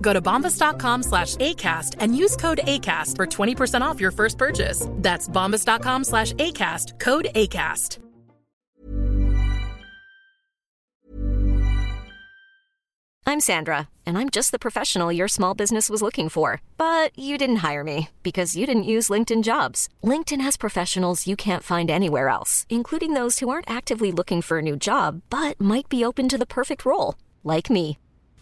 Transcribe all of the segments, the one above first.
Go to bombas.com slash ACAST and use code ACAST for 20% off your first purchase. That's bombas.com slash ACAST, code ACAST. I'm Sandra, and I'm just the professional your small business was looking for. But you didn't hire me because you didn't use LinkedIn jobs. LinkedIn has professionals you can't find anywhere else, including those who aren't actively looking for a new job but might be open to the perfect role, like me.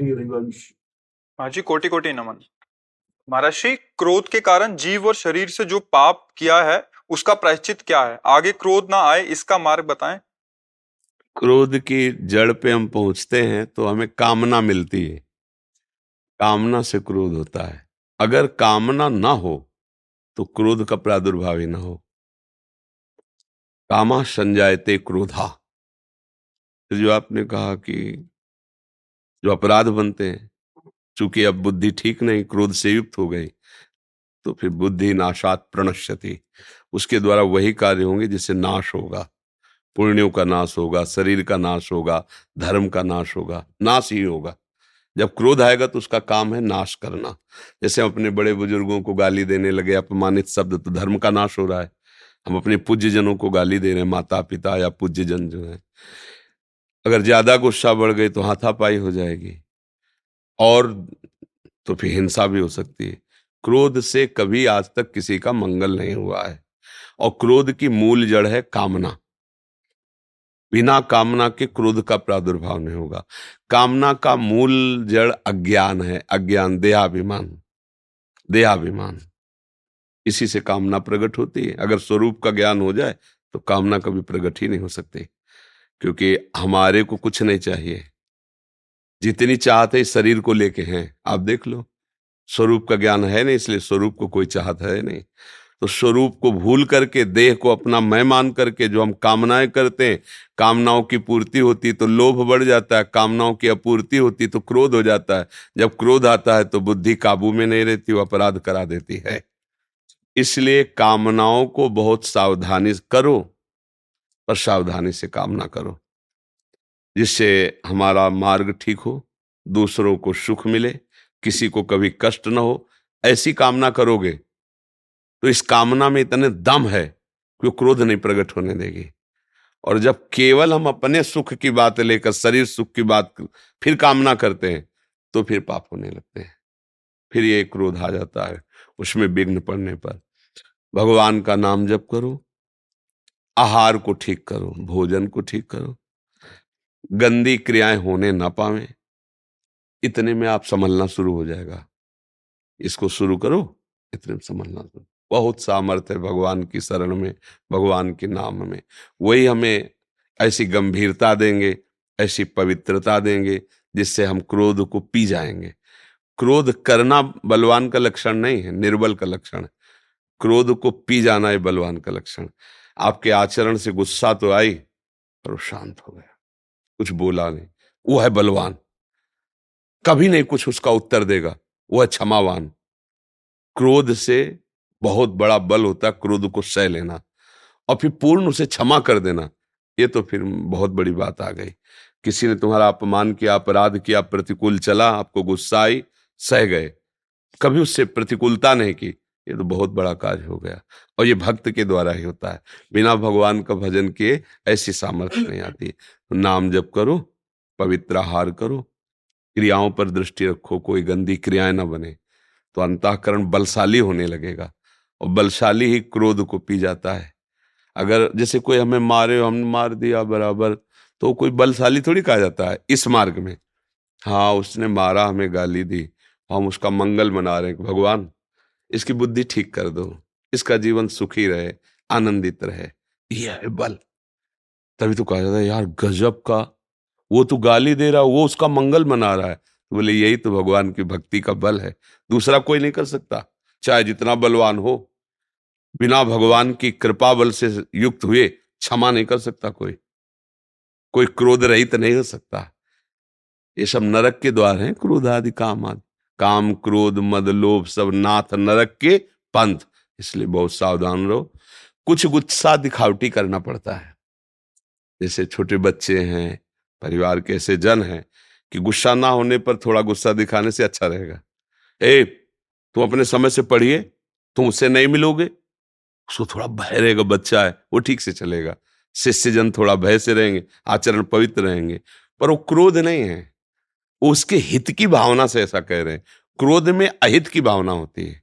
हाँ जी कोटि कोटि नमन महर्षि क्रोध के कारण जीव और शरीर से जो पाप किया है उसका प्रायश्चित क्या है? आगे क्रोध ना आए इसका मार्ग बताएँ। क्रोध की जड़ पे हम पहुँचते हैं तो हमें कामना मिलती है। कामना से क्रोध होता है। अगर कामना ना हो तो क्रोध का प्रादुर्भाव ही ना हो। कामा संजायते क्रोधा। जो आपने कहा कि जो अपराध बनते हैं। चूँकि अब बुद्धि ठीक नहीं, क्रोध से युक्त हो गई तो फिर बुद्धि नाशात प्रणश्यति। उसके द्वारा वही कार्य होंगे जिससे नाश होगा। पुण्यों का नाश होगा, शरीर का नाश होगा, धर्म का नाश होगा, नाश ही होगा। जब क्रोध आएगा तो उसका काम है नाश करना। जैसे हम अपने बड़े बुज़ुर्गों को गाली देने लगे, अपमानित शब्द तो धर्म का नाश हो रहा है। हम अपने पूज्य जनों को गाली दे रहे हैं माता पिता या पूज्य जन जो है। अगर ज़्यादा गुस्सा बढ़ गई तो हाथापाई हो जाएगी। और तो फिर हिंसा भी हो सकती है। क्रोध से कभी आज तक किसी का मंगल नहीं हुआ है। और क्रोध की मूल जड़ है कामना। बिना कामना के क्रोध का प्रादुर्भाव नहीं होगा। कामना का मूल जड़ अज्ञान है। अज्ञान, देहाभिमान। देहाभिमान। इसी से कामना प्रकट होती है। अगर स्वरूप का ज्ञान हो जाए तो कामना कभी प्रकट ही नहीं हो सकती। क्योंकि हमारे को कुछ नहीं चाहिए। जितनी चाहत इस शरीर को लेके हैं। आप देख लो, स्वरूप का ज्ञान है नहीं, इसलिए स्वरूप को कोई चाहत है नहीं। तो स्वरूप को भूल करके, देह को अपना मैं मान करके जो हम कामनाएँ करते हैं, कामनाओं की पूर्ति होती तो लोभ बढ़ जाता है, कामनाओं की अपूर्ति होती तो क्रोध हो जाता है। जब क्रोध आता है तो बुद्धि काबू में नहीं रहती, वो अपराध करा देती है। इसलिए कामनाओं को बहुत सावधानी करो। पर सावधानी से काम ना करो, जिससे हमारा मार्ग ठीक हो, दूसरों को सुख मिले, किसी को कभी कष्ट न हो। ऐसी कामना करोगे तो इस कामना में इतने दम है कि वो क्रोध नहीं प्रकट होने देगी। और जब केवल हम अपने सुख की बात लेकर, शरीर सुख की बात फिर कामना करते हैं तो फिर पाप होने लगते हैं। फिर ये क्रोध आ जाता है, उसमें विघ्न पड़ने पर। भगवान का नाम जप करो आहार को ठीक करो, भोजन को ठीक करो। गंदी क्रियाएँ होने ना पावे। इतने में आप संभलना शुरू हो जाएगा। इसको शुरू करो, इतने में संभलना शुरू। बहुत सामर्थ्य है भगवान की शरण में, भगवान के नाम में। वही हमें ऐसी गंभीरता देंगे, ऐसी पवित्रता देंगे, जिससे हम क्रोध को पी जाएँगे। क्रोध करना बलवान का लक्षण नहीं है, निर्बल का लक्षण क्रोध को पी जाना है बलवान का लक्षण। आपके आचरण से गुस्सा तो आई, पर शांत हो गया। कुछ बोला नहीं। वो है बलवान। कभी नहीं कुछ उसका उत्तर देगा। वो है क्षमावान। क्रोध से बहुत बड़ा बल होता है क्रोध को सह लेना और फिर पूर्ण उसे क्षमा कर देना। ये तो फिर बहुत बड़ी बात आ गई। किसी ने तुम्हारा अपमान किया, अपराध किया, प्रतिकूल चला, आपको गुस्सा आई, सह गए। कभी उससे प्रतिकूलता नहीं की। ये तो बहुत बड़ा कार्य हो गया। और ये भक्त के द्वारा ही होता है। बिना भगवान का भजन किए ऐसी सामर्थ्य नहीं आती। तो नाम जप करो पवित्र आहार करो, क्रियाओं पर दृष्टि रखो, कोई गंदी क्रियाएँ ना बने तो अंतकरण बलशाली होने लगेगा। और बलशाली ही क्रोध को पी जाता है। अगर जैसे कोई हमें मारे हो हमने मार दिया बराबर तो कोई बलशाली थोड़ी कहा जाता है इस मार्ग में। हाँ उसने मारा, हमें गाली दी, हम उसका मंगल मना रहे हैं, भगवान इसकी बुद्धि ठीक कर दो, इसका जीवन सुखी रहे, आनंदित रहे। यह है बल। तभी तो कहा जाता है, यार, गजब का, वो तो गाली दे रहा, वो उसका मंगल मना रहा है। तो बोले, यही तो भगवान की भक्ति का बल है, दूसरा कोई नहीं कर सकता, चाहे जितना बलवान हो। बिना भगवान की कृपा बल से युक्त हुए, क्षमा नहीं कर सकता कोई। कोई क्रोध रहित नहीं हो सकता। ये सब नरक के द्वार हैं क्रोध आदि काम आदि। काम, क्रोध, मद, लोभ सब नाथ नरक के पंथ। इसलिए बहुत सावधान रहो। कुछ गुस्सा दिखावटी करना पड़ता है। जैसे छोटे बच्चे हैं, परिवार के ऐसे जन हैं कि गुस्सा ना होने पर थोड़ा गुस्सा दिखाने से अच्छा रहेगा। ए, तुम अपने समय से पढ़िए, तुम उससे नहीं मिलोगे। उसको थोड़ा भय रहेगा, बच्चा है, वो ठीक से चलेगा। शिष्य जन थोड़ा भय से रहेंगे, आचरण पवित्र रहेंगे, पर वो क्रोध नहीं है। उसके हित की भावना से ऐसा कह रहे हैं। क्रोध में अहित की भावना होती है।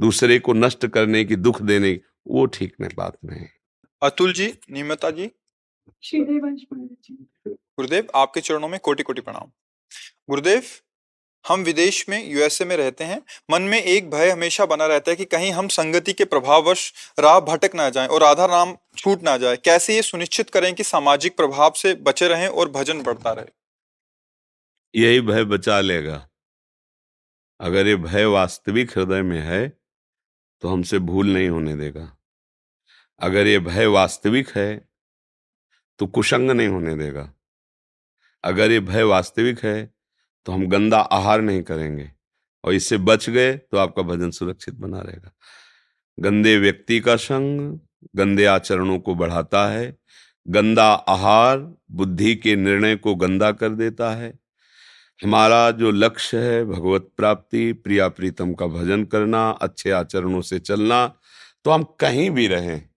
दूसरे को नष्ट करने की दुख देने की वो ठीक नहीं बात नहीं। अतुल जी नियमता जी। गुरुदेव आपके चरणों में कोटि कोटि प्रणाम। गुरुदेव हम विदेश में यूएसए में रहते हैं। मन में एक भय हमेशा बना रहता है कि कहीं हम संगति के प्रभाववश राह भटक ना जाएँ और राधा नाम छूट ना जाए। कैसे ये सुनिश्चित करें कि सामाजिक प्रभाव से बचे रहें और भजन बढ़ता रहे? यही भय बचा लेगा। अगर ये भय वास्तविक हृदय में है तो हमसे भूल नहीं होने देगा। अगर ये भय वास्तविक है तो कुशंग नहीं होने देगा। अगर ये भय वास्तविक है तो हम गंदा आहार नहीं करेंगे, और इससे बच गए तो आपका भजन सुरक्षित बना रहेगा। गंदे व्यक्ति का संग, गंदे आचरणों को बढ़ाता है, गंदा आहार बुद्धि के निर्णय को गंदा कर देता है हमारा जो लक्ष्य है, भगवत प्राप्ति, प्रिया प्रीतम का भजन करना, अच्छे आचरणों से चलना तो हम कहीं भी रहें।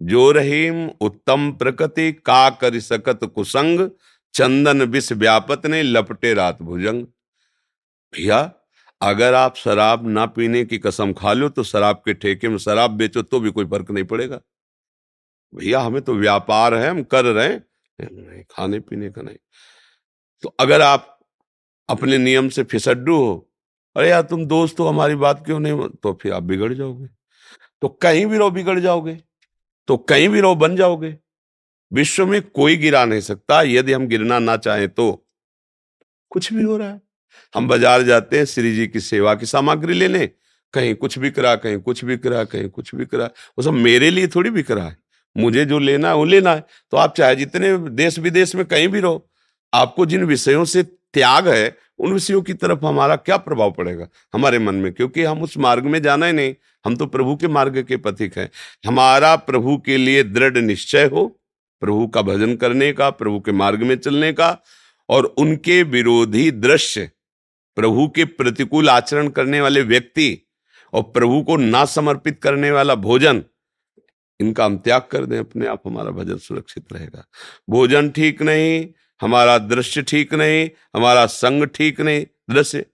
जो रहीम, उत्तम प्रकृति, का कर सकत कुसंग, चंदन विष व्यापत ने लपटे रात भुजंग। भैया, अगर आप शराब ना पीने की कसम खा लो तो शराब के ठेके में शराब बेचो तो भी कोई फ़र्क नहीं पड़ेगा। भैया, हमें तो व्यापार है, हम कर रहे हैं। नहीं, खाने पीने का नहीं। तो अगर आप अपने नियम से फिसड्डू हो। अरे यार, तुम दोस्त हो, हमारी बात क्यों नहीं तो फिर आप बिगड़ जाओगे। तो कहीं भी रहो, बिगड़ जाओगे। तो कहीं भी रहो, बन जाओगे। विश्व में कोई गिरा नहीं सकता, यदि हम गिरना ना चाहें तो। कुछ भी हो रहा है। हम बाज़ार जाते हैं, श्री जी की सेवा की सामग्री लेने कहीं कुछ बिक रहा, कहीं कुछ बिक रहा, कहीं कुछ बिक रहा। वो सब मेरे लिए थोड़ी बिक रहा है। मुझे जो लेना है, वो लेना है। तो आप चाहे जितने देश विदेश में कहीं भी रहो, आपको जिन विषयों से त्याग है, उन विषयों की तरफ़ हमारा क्या प्रभाव पड़ेगा हमारे मन में? क्योंकि हम उस मार्ग में जाना ही नहीं, हम तो प्रभु के मार्ग के पथिक हैं। हमारा प्रभु के लिए दृढ़ निश्चय हो, प्रभु का भजन करने का, प्रभु के मार्ग में चलने का, और उनके विरोधी दृश्य, प्रभु के प्रतिकूल आचरण करने वाले व्यक्ति और प्रभु को ना समर्पित करने वाला भोजन, इनका हम त्याग कर दें, अपने आप हमारा भजन सुरक्षित रहेगा। भोजन ठीक नहीं हमारा दृश्य ठीक नहीं, हमारा संग ठीक नहीं, दृश्य।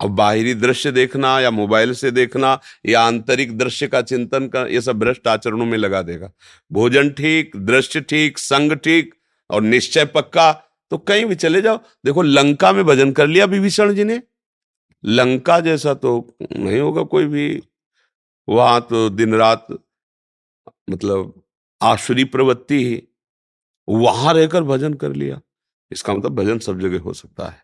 अब बाहरी दृश्य देखना या मोबाइल से देखना, या आंतरिक दृश्य का चिंतन कर, ये सब भ्रष्ट आचरणों में लगा देगा। भोजन ठीक, दृश्य ठीक, संग ठीक, और निश्चय पक्का तो कहीं भी चले जाओ। देखो, लंका में भजन कर लिया विभीषण जी ने। लंका जैसा तो नहीं होगा कोई भी। वहाँ तो दिन रात मतलब आश्री प्रवृत्ति ही। वहाँ रहकर भजन कर लिया। इसका मतलब भजन सब जगह हो सकता है।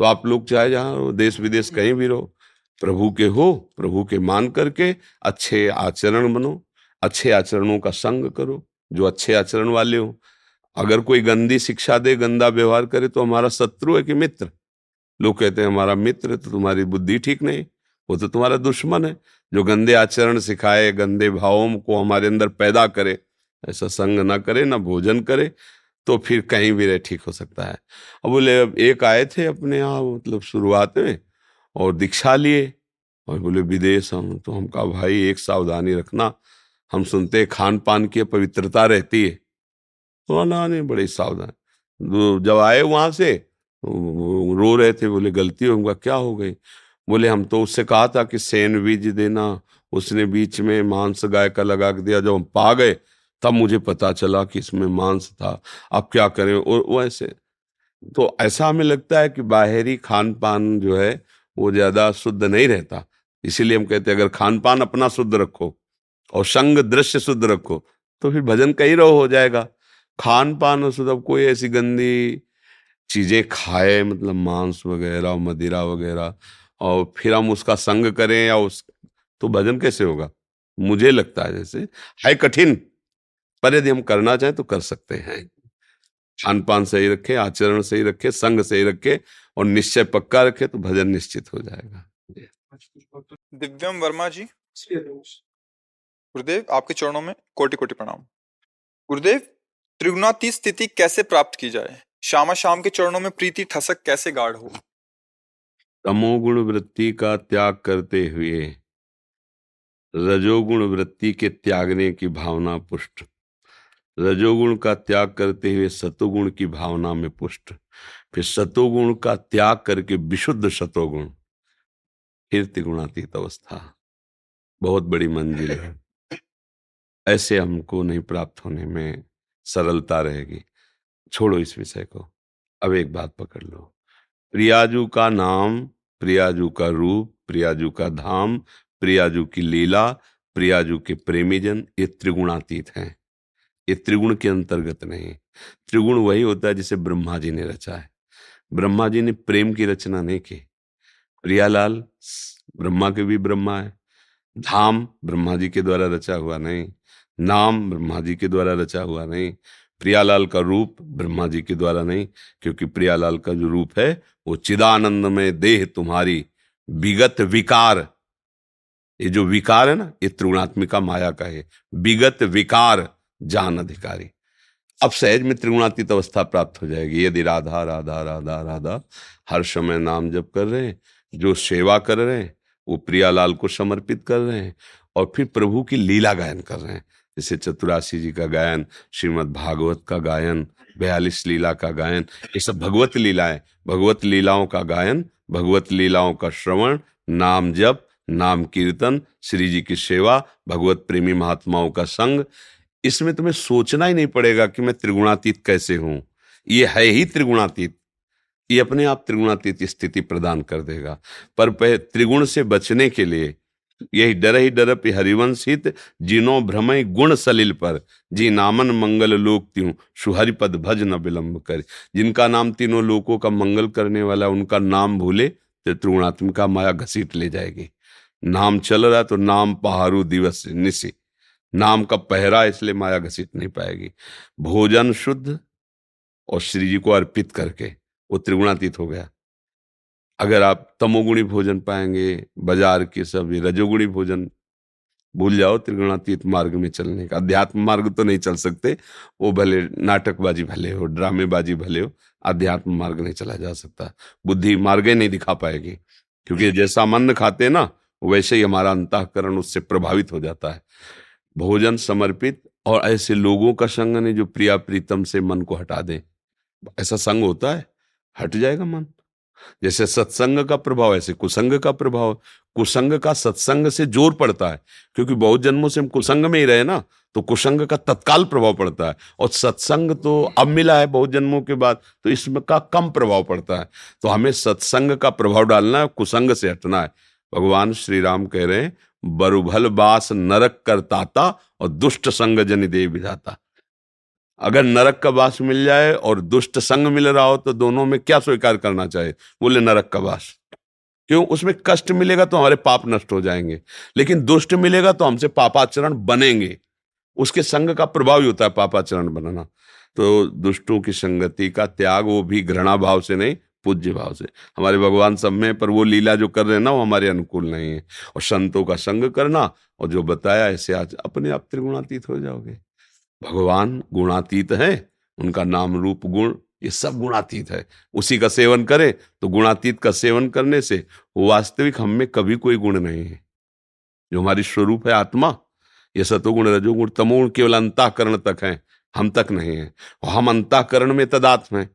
तो आप लोग चाहे जहाँ देश विदेश कहीं भी रहो प्रभु के हो प्रभु के मान करके अच्छे आचरण बनो अच्छे आचरणों का संग करो जो अच्छे आचरण वाले हो। अगर कोई गंदी शिक्षा दे गंदा व्यवहार करे तो हमारा शत्रु है कि मित्र। लोग कहते हैं हमारा मित्र तो तुम्हारी बुद्धि ठीक नहीं वो तो तुम्हारा दुश्मन है। जो गंदे आचरण सिखाए गंदे भावों को हमारे अंदर पैदा करे ऐसा संग ना करे ना भोजन करे तो फिर कहीं भी रहे ठीक हो सकता है। अब बोले, अब एक आए थे अपने यहाँ मतलब शुरुआत में, और दीक्षा लिए, और बोले, विदेश हम तो हम कहा भाई एक सावधानी रखना, हम सुनते हैं खान पान की पवित्रता रहती है। तो ना नहीं बड़े सावधान जब आए वहाँ से रो रहे थे, बोले, गलती होगा, क्या हो गई? बोले, हम तो उससे कहा था कि सेन बीज देना, उसने बीच में मांस गाय का लगा के दिया, जब हम पा गए तब मुझे पता चला कि इसमें मांस था। अब क्या करें? और वैसे तो ऐसा हमें लगता है कि बाहरी खान पान जो है, वो ज़्यादा शुद्ध नहीं रहता। इसीलिए हम कहते हैं, अगर खान पान अपना शुद्ध रखो और संग दृश्य शुद्ध रखो तो फिर भजन कहीं रहो हो जाएगा। खान पान और शुद्ध। अब कोई ऐसी गंदी चीज़ें खाए मतलब मांस वगैरह, मदिरा वगैरह, और फिर हम उसका संग करें या उस तो भजन कैसे होगा? मुझे लगता है जैसे है कठिन। पर यदि हम करना चाहें तो कर सकते हैं। खान पान सही रखे आचरण सही रखे संग सही रखे और निश्चय पक्का रखे तो भजन निश्चित हो जाएगा। दिव्यम वर्मा जी। गुरुदेव आपके चरणों में कोटि कोटि प्रणाम। गुरुदेव त्रिगुणाती स्थिति कैसे प्राप्त की जाए? श्यामा शाम के चरणों में प्रीति ठसक कैसे गाढ़ हो? तमोगुण वृत्ति का त्याग करते हुए रजोगुण वृत्ति के त्यागने की भावना पुष्ट। रजोगुण का त्याग करते हुए सतोगुण की भावना में पुष्ट। फिर सतोगुण का त्याग करके विशुद्ध सतोगुण। फिर त्रिगुणातीत अवस्था। बहुत बड़ी मंजिल है। ऐसे हमको नहीं प्राप्त होने में सरलता रहेगी। छोड़ो इस विषय को। अब एक बात पकड़ लो। प्रियाजू का नाम, प्रियाजू का रूप, प्रियाजू का धाम, प्रियाजू की लीला, प्रियाजू के प्रेमीजन ये त्रिगुणातीत हैं। ये त्रिगुण के अंतर्गत नहीं। त्रिगुण वही होता है जिसे ब्रह्मा जी ने रचा है। ब्रह्मा जी ने प्रेम की रचना नहीं की। प्रियालाल ब्रह्मा के भी ब्रह्मा है। धाम, ब्रह्मा जी के द्वारा रचा हुआ नहीं। नाम, ब्रह्मा जी के द्वारा रचा हुआ नहीं। प्रियालाल का रूप, ब्रह्मा जी के द्वारा नहीं, क्योंकि प्रियालाल का जो रूप है, वो चिदानंद में देह तुम्हारी विगत विकार। ये जो विकार है ना, ये त्रिगुणात्मिका माया का है। विगत विकार। जान अधिकारी। अब सहज में त्रिगुणातीत अवस्था प्राप्त हो जाएगी। यदि राधा राधा राधा राधा हर समय नाम जप कर रहे हैं, जो सेवा कर रहे हैं, वो प्रियालाल को समर्पित कर रहे हैं और फिर प्रभु की लीला गायन कर रहे हैं। जैसे चतुराशी जी का गायन, श्रीमद भागवत का गायन, बयालीस लीला का गायन, ये सब भगवत लीलाएँ, भगवत लीलाओं का गायन, भगवत लीलाओं का श्रवण, नाम जप, नाम कीर्तन, श्री जी की सेवा, भगवत प्रेमी महात्माओं का संग इसमें तुम्हें सोचना ही नहीं पड़ेगा कि मैं त्रिगुणातीत कैसे हूँ। ये है ही त्रिगुणातीत। ये अपने आप त्रिगुणातीत स्थिति प्रदान कर देगा। पर त्रिगुण से बचने के लिए यही डर ही डर हरिवंश हित जिनो भ्रमय गुण सलिल पर जी नामन मंगल लोक त्यू, सुहरिपद भज न विलंब कर। जिनका नाम तीनों लोकों का मंगल करने वाला, उनका नाम भूले तो त्रिगुणात्मिका माया घसीट ले जाएगी। नाम चल रहा तो नाम पहाड़ू दिवस निशी नाम का पहरा इसलिए माया घसीट नहीं पाएगी। भोजन शुद्ध और श्री जी को अर्पित करके वो त्रिगुणातीत हो गया। अगर आप तमोगुणी भोजन पाएँगे, बाज़ार के सब रजोगुणी भोजन, भूल जाओ त्रिगुणातीत मार्ग में चलने का। अध्यात्म मार्ग तो नहीं चल सकते, वो भले नाटकबाजी भले हो, ड्रामेबाजी भले हो, अध्यात्म मार्ग नहीं चला जा सकता। बुद्धि मार्ग नहीं दिखा पाएगी, क्योंकि जैसा मन खाते ना, वैसे ही हमारा अंतकरण उससे प्रभावित हो जाता है। भोजन समर्पित और ऐसे लोगों का संग नहीं जो प्रिया प्रीतम से मन को हटा दे। ऐसा संग होता है? हट जाएगा मन। जैसे सत्संग का प्रभाव, ऐसे कुसंग का प्रभाव। कुसंग का सत्संग से ज़ोर पड़ता है, क्योंकि बहुत जन्मों से हम कुसंग में ही रहे ना तो कुसंग का तत्काल प्रभाव पड़ता है। और सत्संग तो अब मिला है बहुत जन्मों के बाद तो इसमें का कम प्रभाव पड़ता है। तो हमें सत्संग का प्रभाव डालना है, कुसंग से हटना है। भगवान श्री राम कह रहे हैं बरुभल बास नरक करताता और दुष्ट संग जन दे विधाता। अगर नरक का वास मिल जाए और दुष्ट संग मिल रहा हो तो दोनों में क्या स्वीकार करना चाहिए बोले, नरक का वास क्यों? उसमें कष्ट मिलेगा तो हमारे पाप नष्ट हो जाएँगे। लेकिन दुष्ट मिलेगा तो हमसे पापाचरण बनेंगे। उसके संग का प्रभाव ही होता है पापाचरण बनाना। तो दुष्टों की संगति का त्याग वो भी घृणा भाव से नहीं पूज्य भाव से। हमारे भगवान सब में, पर वो लीला जो कर रहे हैं ना, वो हमारे अनुकूल नहीं है। और संतों का संग करना, और जो बताया, ऐसे आज अपने आप त्रिगुणातीत हो जाओगे। भगवान गुणातीत है, उनका नाम रूप गुण, ये सब गुणातीत है। उसी का सेवन करें तो गुणातीत का सेवन करने से वास्तविक हम में कभी कोई गुण नहीं है। जो हमारी स्वरूप है आत्मा, ये सतोगुण, रजोगुण, तमोगुण केवल अंताकरण तक है, हम तक नहीं है। और हम अंताकरण में तदात्म है।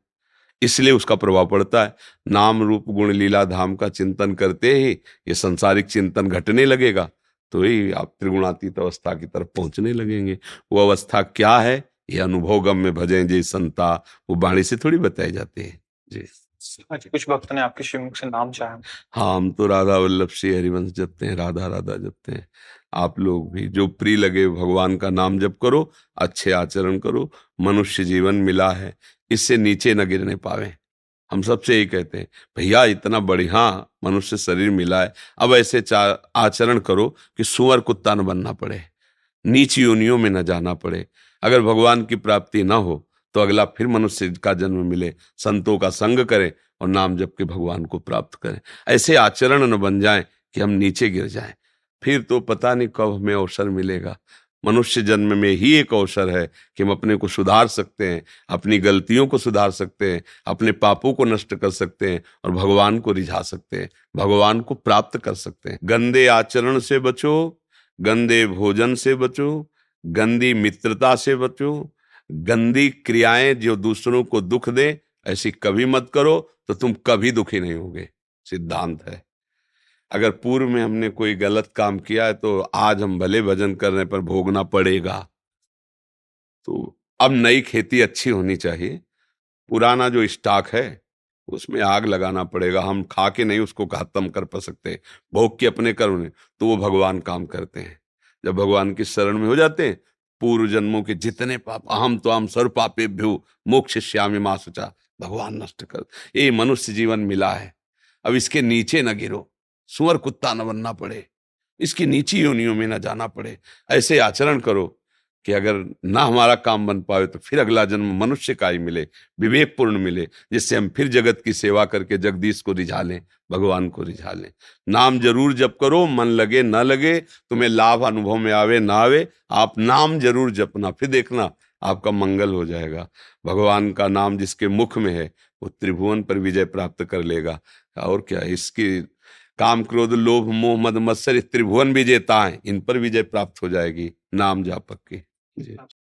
इसलिए उसका प्रभाव पड़ता है। नाम रूप गुण लीला धाम का चिंतन करते ही ये संसारिक चिंतन घटने लगेगा तो ही आप त्रिगुणातीत अवस्था की तरफ़ पहुँचने लगेंगे। वो अवस्था क्या है? ये अनुभव गम में भजें जी संता, वो बाणी से थोड़ी बताई जाते हैं। जी। कुछ भक्त ने आपके श्रीमुख से नाम चाहा। हाँ हम तो राधा वल्लभ श्री हरिवंश जपते हैं, राधा राधा जपते हैं। आप लोग भी जो प्रिय लगे, भगवान का नाम जप करो, अच्छे आचरण करो, मनुष्य जीवन मिला है, इससे नीचे न गिरने पावे। हम सबसे यही कहते हैं, भैया, इतना बढ़िया मनुष्य शरीर मिला है, अब ऐसे आचरण करो कि सुअर कुत्ता न बनना पड़े, नीच योनियों में न जाना पड़े। अगर भगवान की प्राप्ति न हो तो अगला फिर मनुष्य का जन्म मिले, संतों का संग करें और नाम जप के भगवान को प्राप्त करें। ऐसे आचरण न बन जाए कि हम नीचे गिर जाएँ। फिर तो पता नहीं कब हमें अवसर मिलेगा। मनुष्य जन्म में ही एक अवसर है कि हम अपने को सुधार सकते हैं, अपनी गलतियों को सुधार सकते हैं, अपने पापों को नष्ट कर सकते हैं और भगवान को रिझा सकते हैं, भगवान को प्राप्त कर सकते हैं। गंदे आचरण से बचो, गंदे भोजन से बचो, गंदी मित्रता से बचो गंदी क्रियाएँ जो दूसरों को दुख दे, ऐसी कभी मत करो तो तुम कभी दुखी नहीं होगे। सिद्धांत है। अगर पूर्व में हमने कोई गलत काम किया है तो आज हम भले भजन करने पर भोगना पड़ेगा। तो अब नई खेती अच्छी होनी चाहिए। पुराना जो स्टॉक है, उसमें आग लगाना पड़ेगा। हम खा के नहीं उसको खत्म कर पा सकते। भोग के अपने कर्म तो वो भगवान काम करते हैं। जब भगवान की शरण में हो जाते हैं पूर्व जन्मों के जितने पाप, अहम तो हम सर्व पापे भ्यू मोक्ष श्यामी माँ सोचा, भगवान नष्ट कर। ये मनुष्य जीवन मिला है। अब इसके नीचे न गिरो, सुअर कुत्ता न बनना पड़े, इसकी नीची योनियों में न जाना पड़े, ऐसे आचरण करो कि अगर ना हमारा काम बन पाए तो फिर अगला जन्म मनुष्य का ही मिले, विवेकपूर्ण मिले, जिससे हम फिर जगत की सेवा करके जगदीश को रिझा लें भगवान को रिझा लें नाम ज़रूर जप करो, मन लगे, ना लगे, तुम्हें लाभ अनुभव में आवे, ना आवे, आप नाम ज़रूर जपना, फिर देखना आपका मंगल हो जाएगा। भगवान का नाम जिसके मुख में है, वो त्रिभुवन पर विजय प्राप्त कर लेगा। और क्या, इसकी काम क्रोध, लोभ, मोह, मद, मत्सर त्रिभुवन विजेता है इन पर विजय प्राप्त हो जाएगी, नाम जापक की। Yeah.